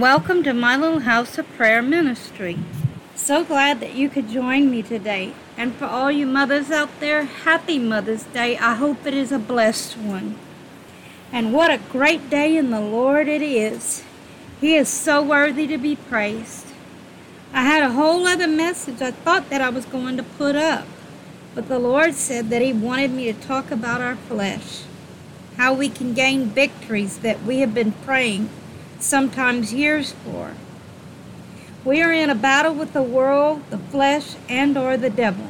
welcome to my little house of prayer ministry. So glad that you could join me today. And for all you mothers out there, happy Mother's Day. I hope it is a blessed one. And what a great day in the Lord it is. He is so worthy to be praised. I had a whole other message I thought that I was going to put up, but the Lord said that He wanted me to talk about our flesh, how we can gain victories that we have been praying, sometimes years for. We are in a battle with the world, the flesh, and or the devil.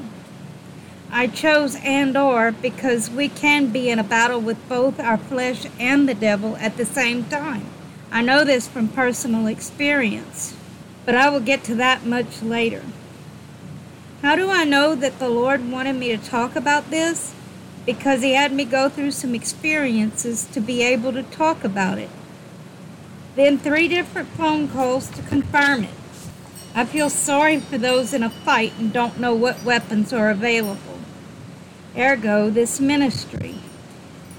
I chose and or because we can be in a battle with both our flesh and the devil at the same time. I know this from personal experience, but I will get to that much later. How do I know that the Lord wanted me to talk about this? Because He had me go through some experiences to be able to talk about it. Then three different phone calls to confirm it. I feel sorry for those in a fight and don't know what weapons are available. Ergo, this ministry.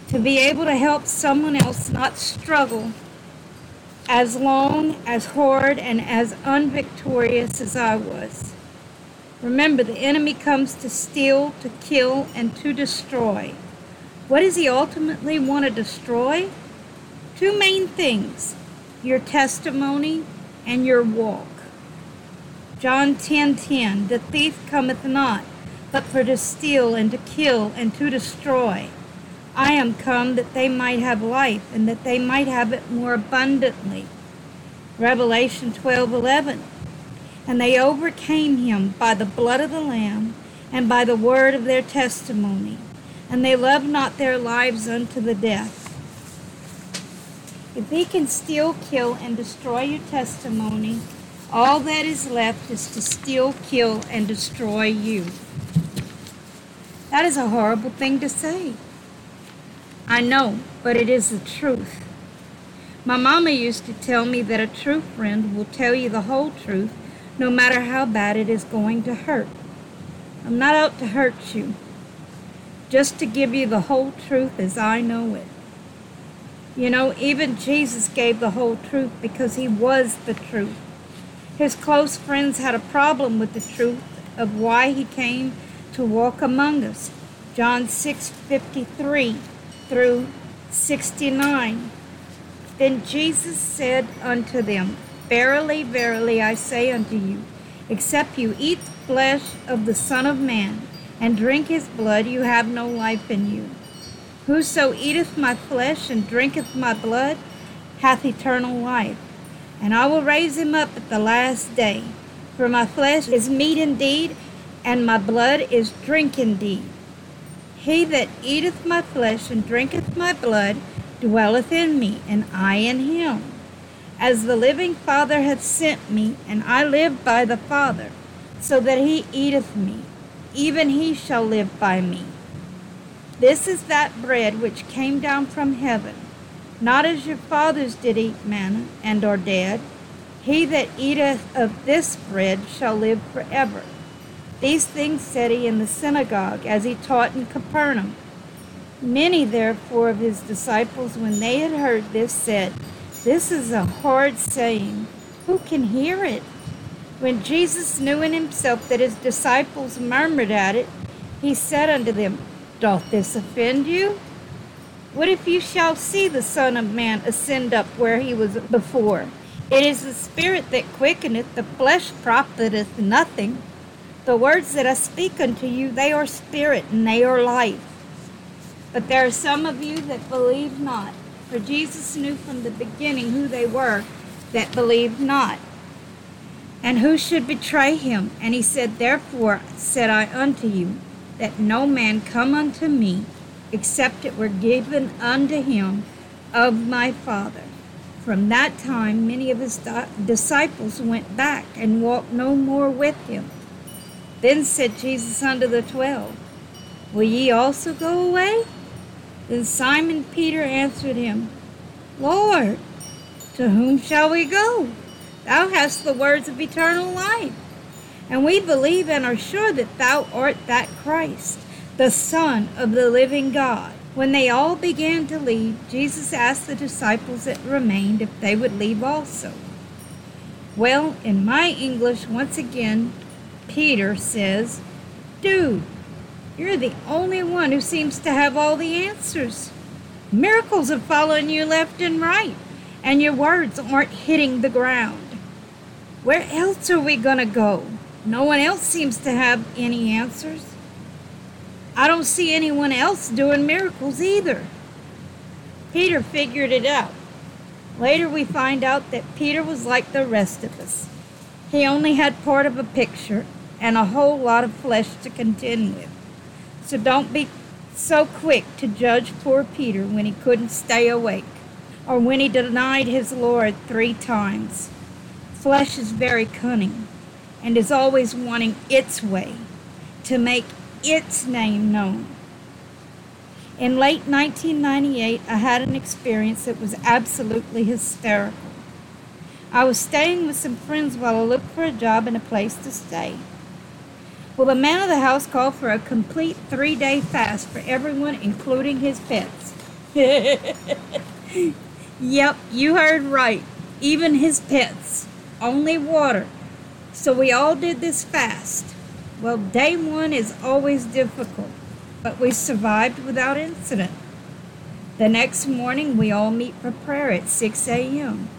To be able to help someone else not struggle as long, as hard, and as unvictorious as I was. Remember, the enemy comes to steal, to kill, and to destroy. What does he ultimately want to destroy? Two main things your testimony and your walk. John 10:10 10, 10, The thief cometh not but for to steal and to kill and to destroy. I am come that they might have life and that they might have it more abundantly. Revelation 12:11 And they overcame him by the blood of the lamb and by the word of their testimony and they loved not their lives unto the death. If he can steal, kill, and destroy your testimony, all that is left is to steal, kill, and destroy you. That is a horrible thing to say. I know, but it is the truth. My mama used to tell me that a true friend will tell you the whole truth, no matter how bad it is going to hurt. I'm not out to hurt you, just to give you the whole truth as I know it. You know, even Jesus gave the whole truth because he was the truth. His close friends had a problem with the truth of why he came to walk among us. John 6:53 through 69. Then Jesus said unto them, Verily, verily, I say unto you, except you eat flesh of the Son of Man and drink his blood, you have no life in you. Whoso eateth my flesh and drinketh my blood hath eternal life, and I will raise him up at the last day. For my flesh is meat indeed, and my blood is drink indeed. He that eateth my flesh and drinketh my blood dwelleth in me, and I in him. As the living Father hath sent me, and I live by the Father, so that he eateth me, even he shall live by me. This is that bread which came down from heaven not as your fathers did eat manna and are dead. He that eateth of this bread shall live forever. These things said he in the synagogue as he taught in Capernaum. Many therefore of his disciples, when they had heard this, said, This is a hard saying. Who can hear it? When Jesus knew in himself that his disciples murmured at it, he said unto them, Doth this offend you? What if you shall see the Son of Man ascend up where he was before? It is the Spirit that quickeneth, the flesh profiteth nothing. The words that I speak unto you, they are spirit and they are life. But there are some of you that believe not. For Jesus knew from the beginning who they were that believed not. And who should betray him? And he said, Therefore said I unto you, that no man come unto me except it were given unto him of my Father. From that time, many of his disciples went back and walked no more with him. Then said Jesus unto the twelve, Will ye also go away? Then Simon Peter answered him, Lord, to whom shall we go? Thou hast the words of eternal life. And we believe and are sure that thou art that Christ the Son of the living God. When they all began to leave, Jesus asked the disciples that remained if they would leave also. Well, in my English, once again, Peter says, Dude, you're the only one who seems to have all the answers. Miracles are following you left and right, and your words aren't hitting the ground. Where else are we going to go? No one else seems to have any answers. I don't see anyone else doing miracles either. Peter figured it out. Later, we find out that Peter was like the rest of us. He only had part of a picture and a whole lot of flesh to contend with. So don't be so quick to judge poor Peter when he couldn't stay awake or when he denied his Lord three times. Flesh is very cunning and is always wanting its way to make its name known. In late 1998, I had an experience that was absolutely hysterical. I was staying with some friends while I looked for a job and a place to stay. Well, the man of the house called for a complete three day fast for everyone, including his pets. yep, you heard right. Even his pets. Only water. So we all did this fast. Well, day one is always difficult, but we survived without incident. The next morning, we all meet for prayer at 6 a.m.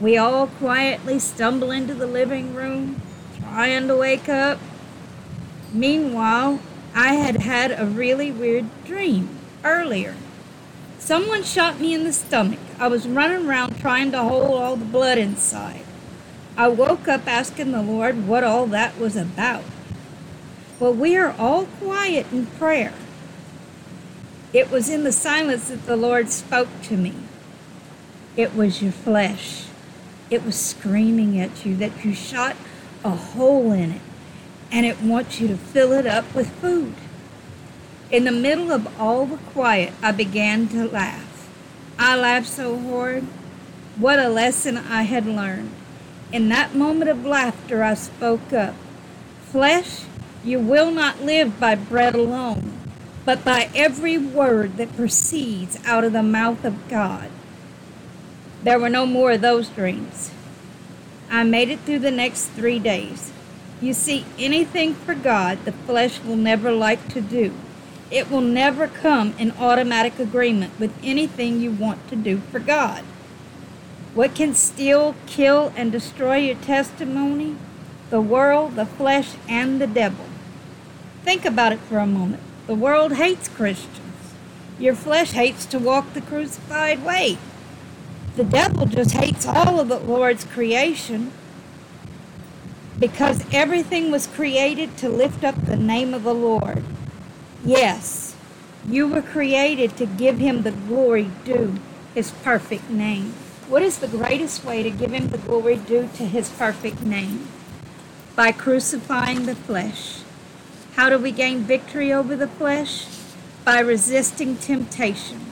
We all quietly stumble into the living room, trying to wake up. Meanwhile, I had had a really weird dream earlier. Someone shot me in the stomach. I was running around trying to hold all the blood inside. I woke up asking the Lord what all that was about. Well, we are all quiet in prayer. It was in the silence that the Lord spoke to me. It was your flesh. It was screaming at you that you shot a hole in it and it wants you to fill it up with food. In the middle of all the quiet, I began to laugh. I laughed so hard. What a lesson I had learned. In that moment of laughter, I spoke up. Flesh, you will not live by bread alone, but by every word that proceeds out of the mouth of God. There were no more of those dreams. I made it through the next three days. You see, anything for God the flesh will never like to do. It will never come in automatic agreement with anything you want to do for God. What can steal, kill, and destroy your testimony? The world, the flesh, and the devil. Think about it for a moment. The world hates Christians. Your flesh hates to walk the crucified way. The devil just hates all of the Lord's creation because everything was created to lift up the name of the Lord. Yes, you were created to give him the glory due his perfect name. What is the greatest way to give him the glory due to his perfect name? By crucifying the flesh. How do we gain victory over the flesh? By resisting temptation.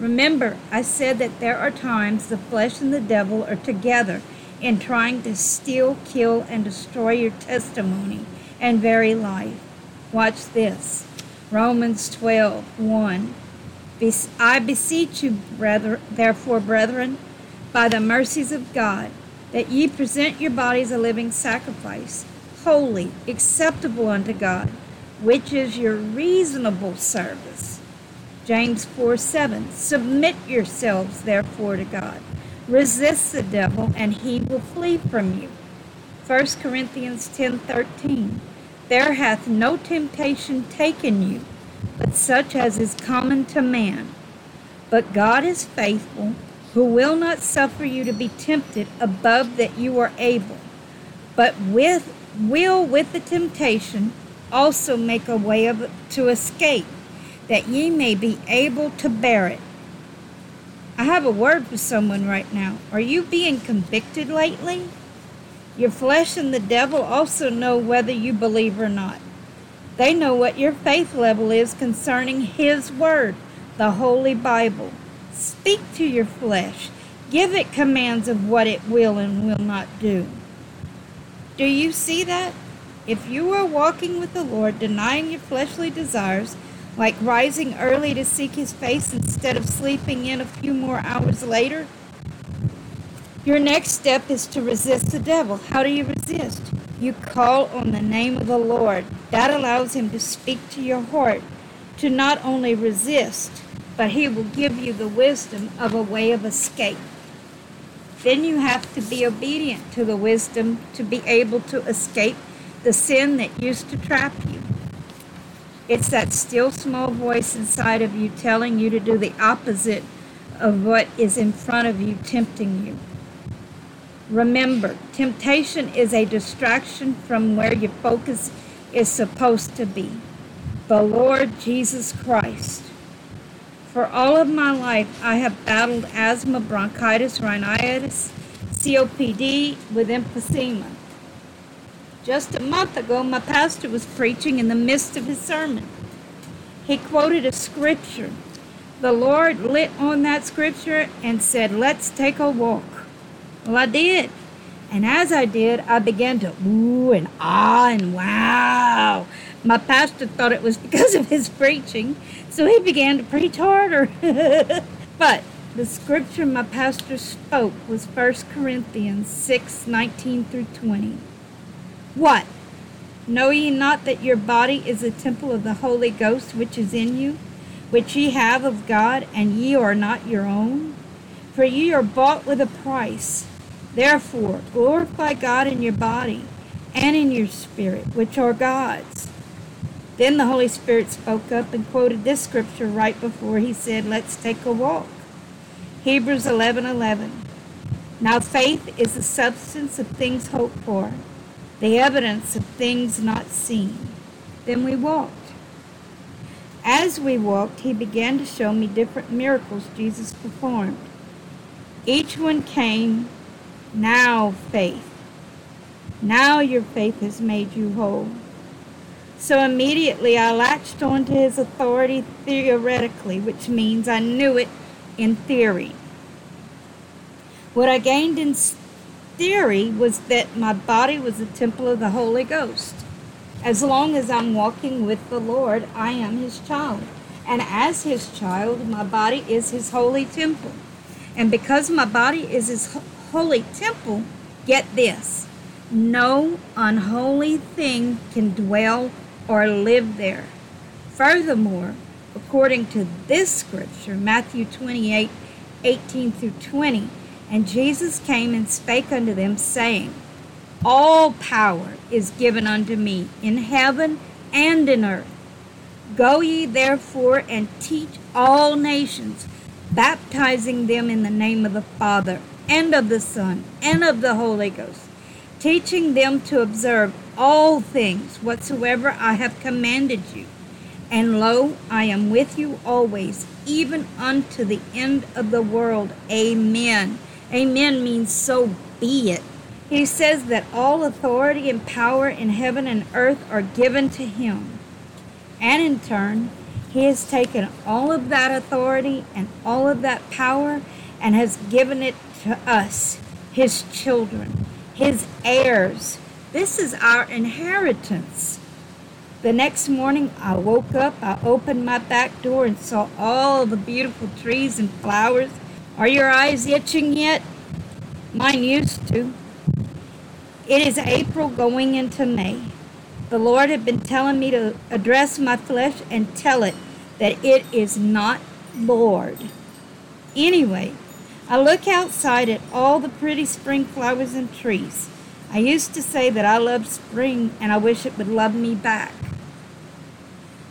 Remember, I said that there are times the flesh and the devil are together in trying to steal, kill, and destroy your testimony and very life. Watch this. Romans 12, 1. I beseech you, brethren, therefore, brethren, by the mercies of God, that ye present your bodies a living sacrifice holy, acceptable unto God, which is your reasonable service. James 4 7. Submit yourselves, therefore, to God. Resist the devil, and he will flee from you. 1 Corinthians ten thirteen. There hath no temptation taken you, but such as is common to man. But God is faithful, who will not suffer you to be tempted above that you are able, but with will with the temptation also make a way of, to escape, that ye may be able to bear it. I have a word for someone right now. Are you being convicted lately? Your flesh and the devil also know whether you believe or not. They know what your faith level is concerning His Word, the Holy Bible. Speak to your flesh. Give it commands of what it will and will not do. Do you see that? If you are walking with the Lord, denying your fleshly desires, like rising early to seek his face instead of sleeping in a few more hours later, Your next step is to resist the devil. How do you resist? You call on the name of the Lord. That allows him to speak to your heart, to not only resist, but he will give you the wisdom of a way of escape. Then you have to be obedient to the wisdom to be able to escape the sin that used to trap you. It's that still small voice inside of you telling you to do the opposite of what is in front of you, tempting you. Remember, temptation is a distraction from where your focus is supposed to be the Lord Jesus Christ. For all of my life, I have battled asthma, bronchitis, rhinitis, COPD with emphysema. Just a month ago, my pastor was preaching in the midst of his sermon. He quoted a scripture. The Lord lit on that scripture and said, Let's take a walk. Well, I did. And as I did, I began to ooh and ah and wow. My pastor thought it was because of his preaching, so he began to preach harder. but the scripture my pastor spoke was 1 Corinthians 6 19 through 20. What? Know ye not that your body is a temple of the Holy Ghost which is in you, which ye have of God, and ye are not your own? For ye are bought with a price. Therefore, glorify God in your body and in your spirit, which are God's. Then the Holy Spirit spoke up and quoted this scripture right before he said, Let's take a walk. Hebrews 11 11. Now faith is the substance of things hoped for the evidence of things not seen. Then we walked. As we walked, he began to show me different miracles Jesus performed. Each one came, now faith. Now your faith has made you whole. So immediately I latched onto his authority theoretically, which means I knew it in theory. What I gained in theory was that my body was a temple of the Holy Ghost. As long as I'm walking with the Lord, I am his child. And as his child, my body is his holy temple. And because my body is his holy temple, get this no unholy thing can dwell or live there. Furthermore, according to this scripture, Matthew 28 18 through 20, and Jesus came and spake unto them, saying, All power is given unto me in heaven and in earth. Go ye therefore and teach all nations, baptizing them in the name of the Father, and of the Son, and of the Holy Ghost, teaching them to observe all things whatsoever I have commanded you. And lo, I am with you always, even unto the end of the world. Amen. Amen means so be it. He says that all authority and power in heaven and earth are given to him. And in turn, he has taken all of that authority and all of that power and has given it to us, his children, his heirs. This is our inheritance. The next morning, I woke up, I opened my back door and saw all the beautiful trees and flowers are your eyes itching yet? Mine used to. It is April going into May. The Lord had been telling me to address my flesh and tell it that it is not Lord. Anyway, I look outside at all the pretty spring flowers and trees. I used to say that I loved spring and I wish it would love me back.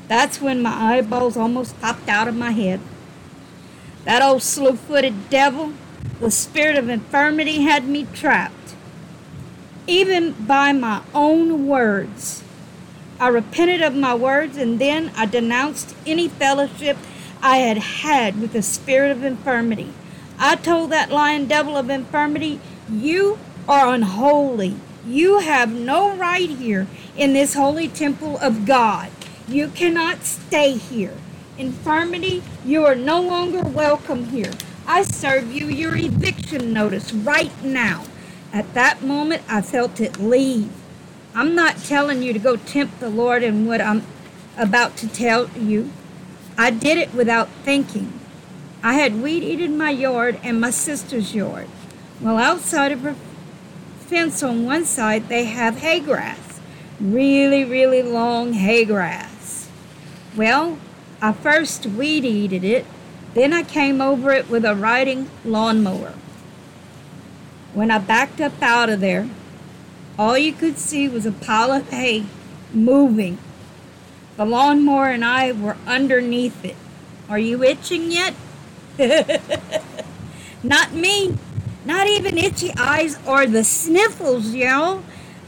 That's when my eyeballs almost popped out of my head. That old slow footed devil, the spirit of infirmity, had me trapped. Even by my own words. I repented of my words and then I denounced any fellowship I had had with the spirit of infirmity. I told that lying devil of infirmity, You are unholy. You have no right here in this holy temple of God. You cannot stay here infirmity, you are no longer welcome here. I serve you your eviction notice right now. At that moment, I felt it leave. I'm not telling you to go tempt the Lord in what I'm about to tell you. I did it without thinking. I had weed eaten my yard and my sister's yard. Well, outside of her fence on one side, they have hay grass. Really, really long hay grass. Well, I first weed eated it, then I came over it with a riding lawnmower. When I backed up out of there, all you could see was a pile of hay moving. The lawnmower and I were underneath it. Are you itching yet? Not me. Not even itchy eyes or the sniffles, y'all.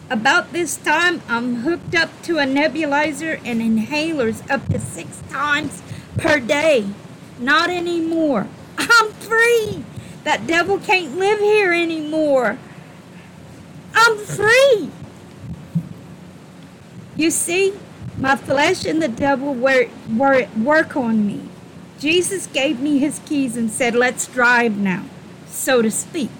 About this time, I'm hooked up to a nebulizer and inhalers up to six times per day. Not anymore. I'm free. That devil can't live here anymore. I'm free. You see, my flesh and the devil were, were work on me. Jesus gave me his keys and said, Let's drive now, so to speak.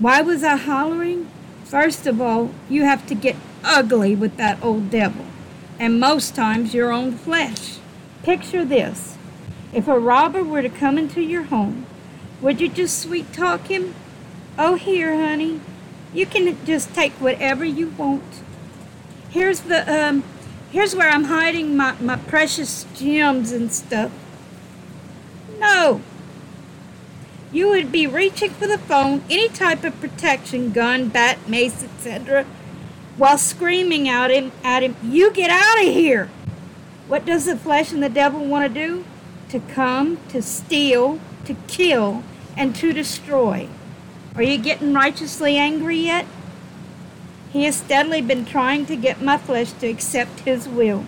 Why was I hollering? First of all, you have to get ugly with that old devil, and most times your own flesh. Picture this if a robber were to come into your home, would you just sweet talk him? Oh, here, honey, you can just take whatever you want. Here's the um, here's where I'm hiding my, my precious gems and stuff. No. You would be reaching for the phone, any type of protection, gun, bat, mace, etc., while screaming out him, at him, You get out of here! What does the flesh and the devil want to do? To come, to steal, to kill, and to destroy. Are you getting righteously angry yet? He has steadily been trying to get my flesh to accept his will.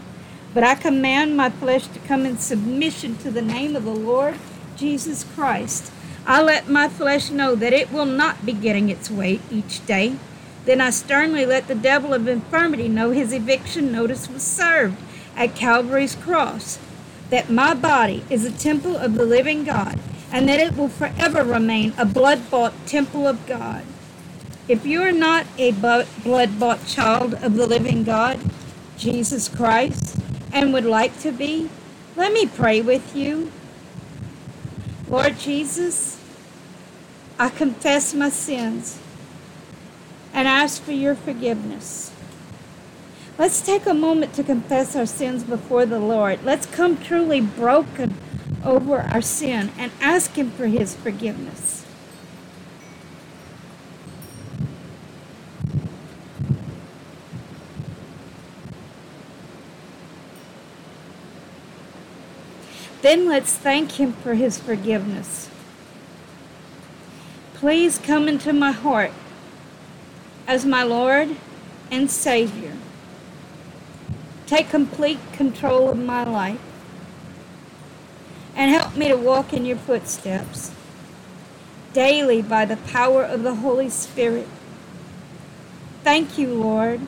But I command my flesh to come in submission to the name of the Lord Jesus Christ. I let my flesh know that it will not be getting its way each day. Then I sternly let the devil of infirmity know his eviction notice was served at Calvary's cross, that my body is a temple of the living God, and that it will forever remain a blood bought temple of God. If you are not a blood bought child of the living God, Jesus Christ, and would like to be, let me pray with you. Lord Jesus, I confess my sins and ask for your forgiveness. Let's take a moment to confess our sins before the Lord. Let's come truly broken over our sin and ask Him for His forgiveness. Then let's thank Him for His forgiveness. Please come into my heart as my Lord and Savior. Take complete control of my life and help me to walk in your footsteps daily by the power of the Holy Spirit. Thank you, Lord,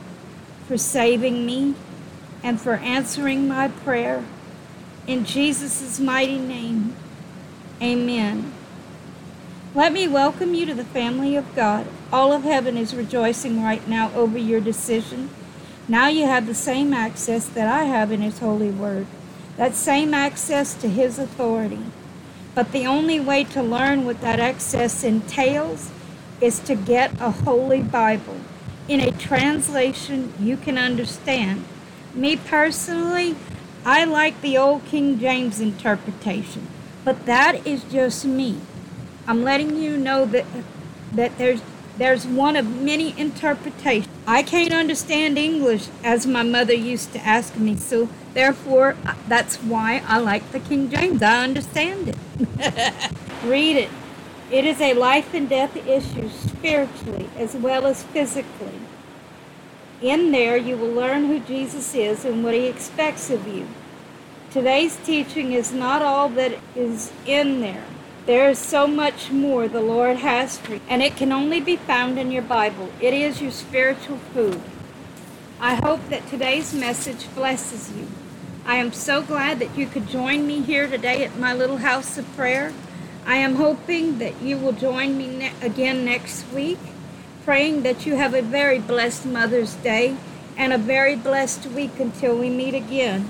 for saving me and for answering my prayer. In Jesus' mighty name, amen. Let me welcome you to the family of God. All of heaven is rejoicing right now over your decision. Now you have the same access that I have in His holy word, that same access to His authority. But the only way to learn what that access entails is to get a holy Bible in a translation you can understand. Me personally, I like the old King James interpretation, but that is just me. I'm letting you know that that there's there's one of many interpretations. I can't understand English as my mother used to ask me, so therefore uh, that's why I like the King James. I understand it. Read it. It is a life and death issue spiritually as well as physically. In there, you will learn who Jesus is and what he expects of you. Today's teaching is not all that is in there. There is so much more the Lord has for you, and it can only be found in your Bible. It is your spiritual food. I hope that today's message blesses you. I am so glad that you could join me here today at my little house of prayer. I am hoping that you will join me ne- again next week praying that you have a very blessed Mother's Day and a very blessed week until we meet again.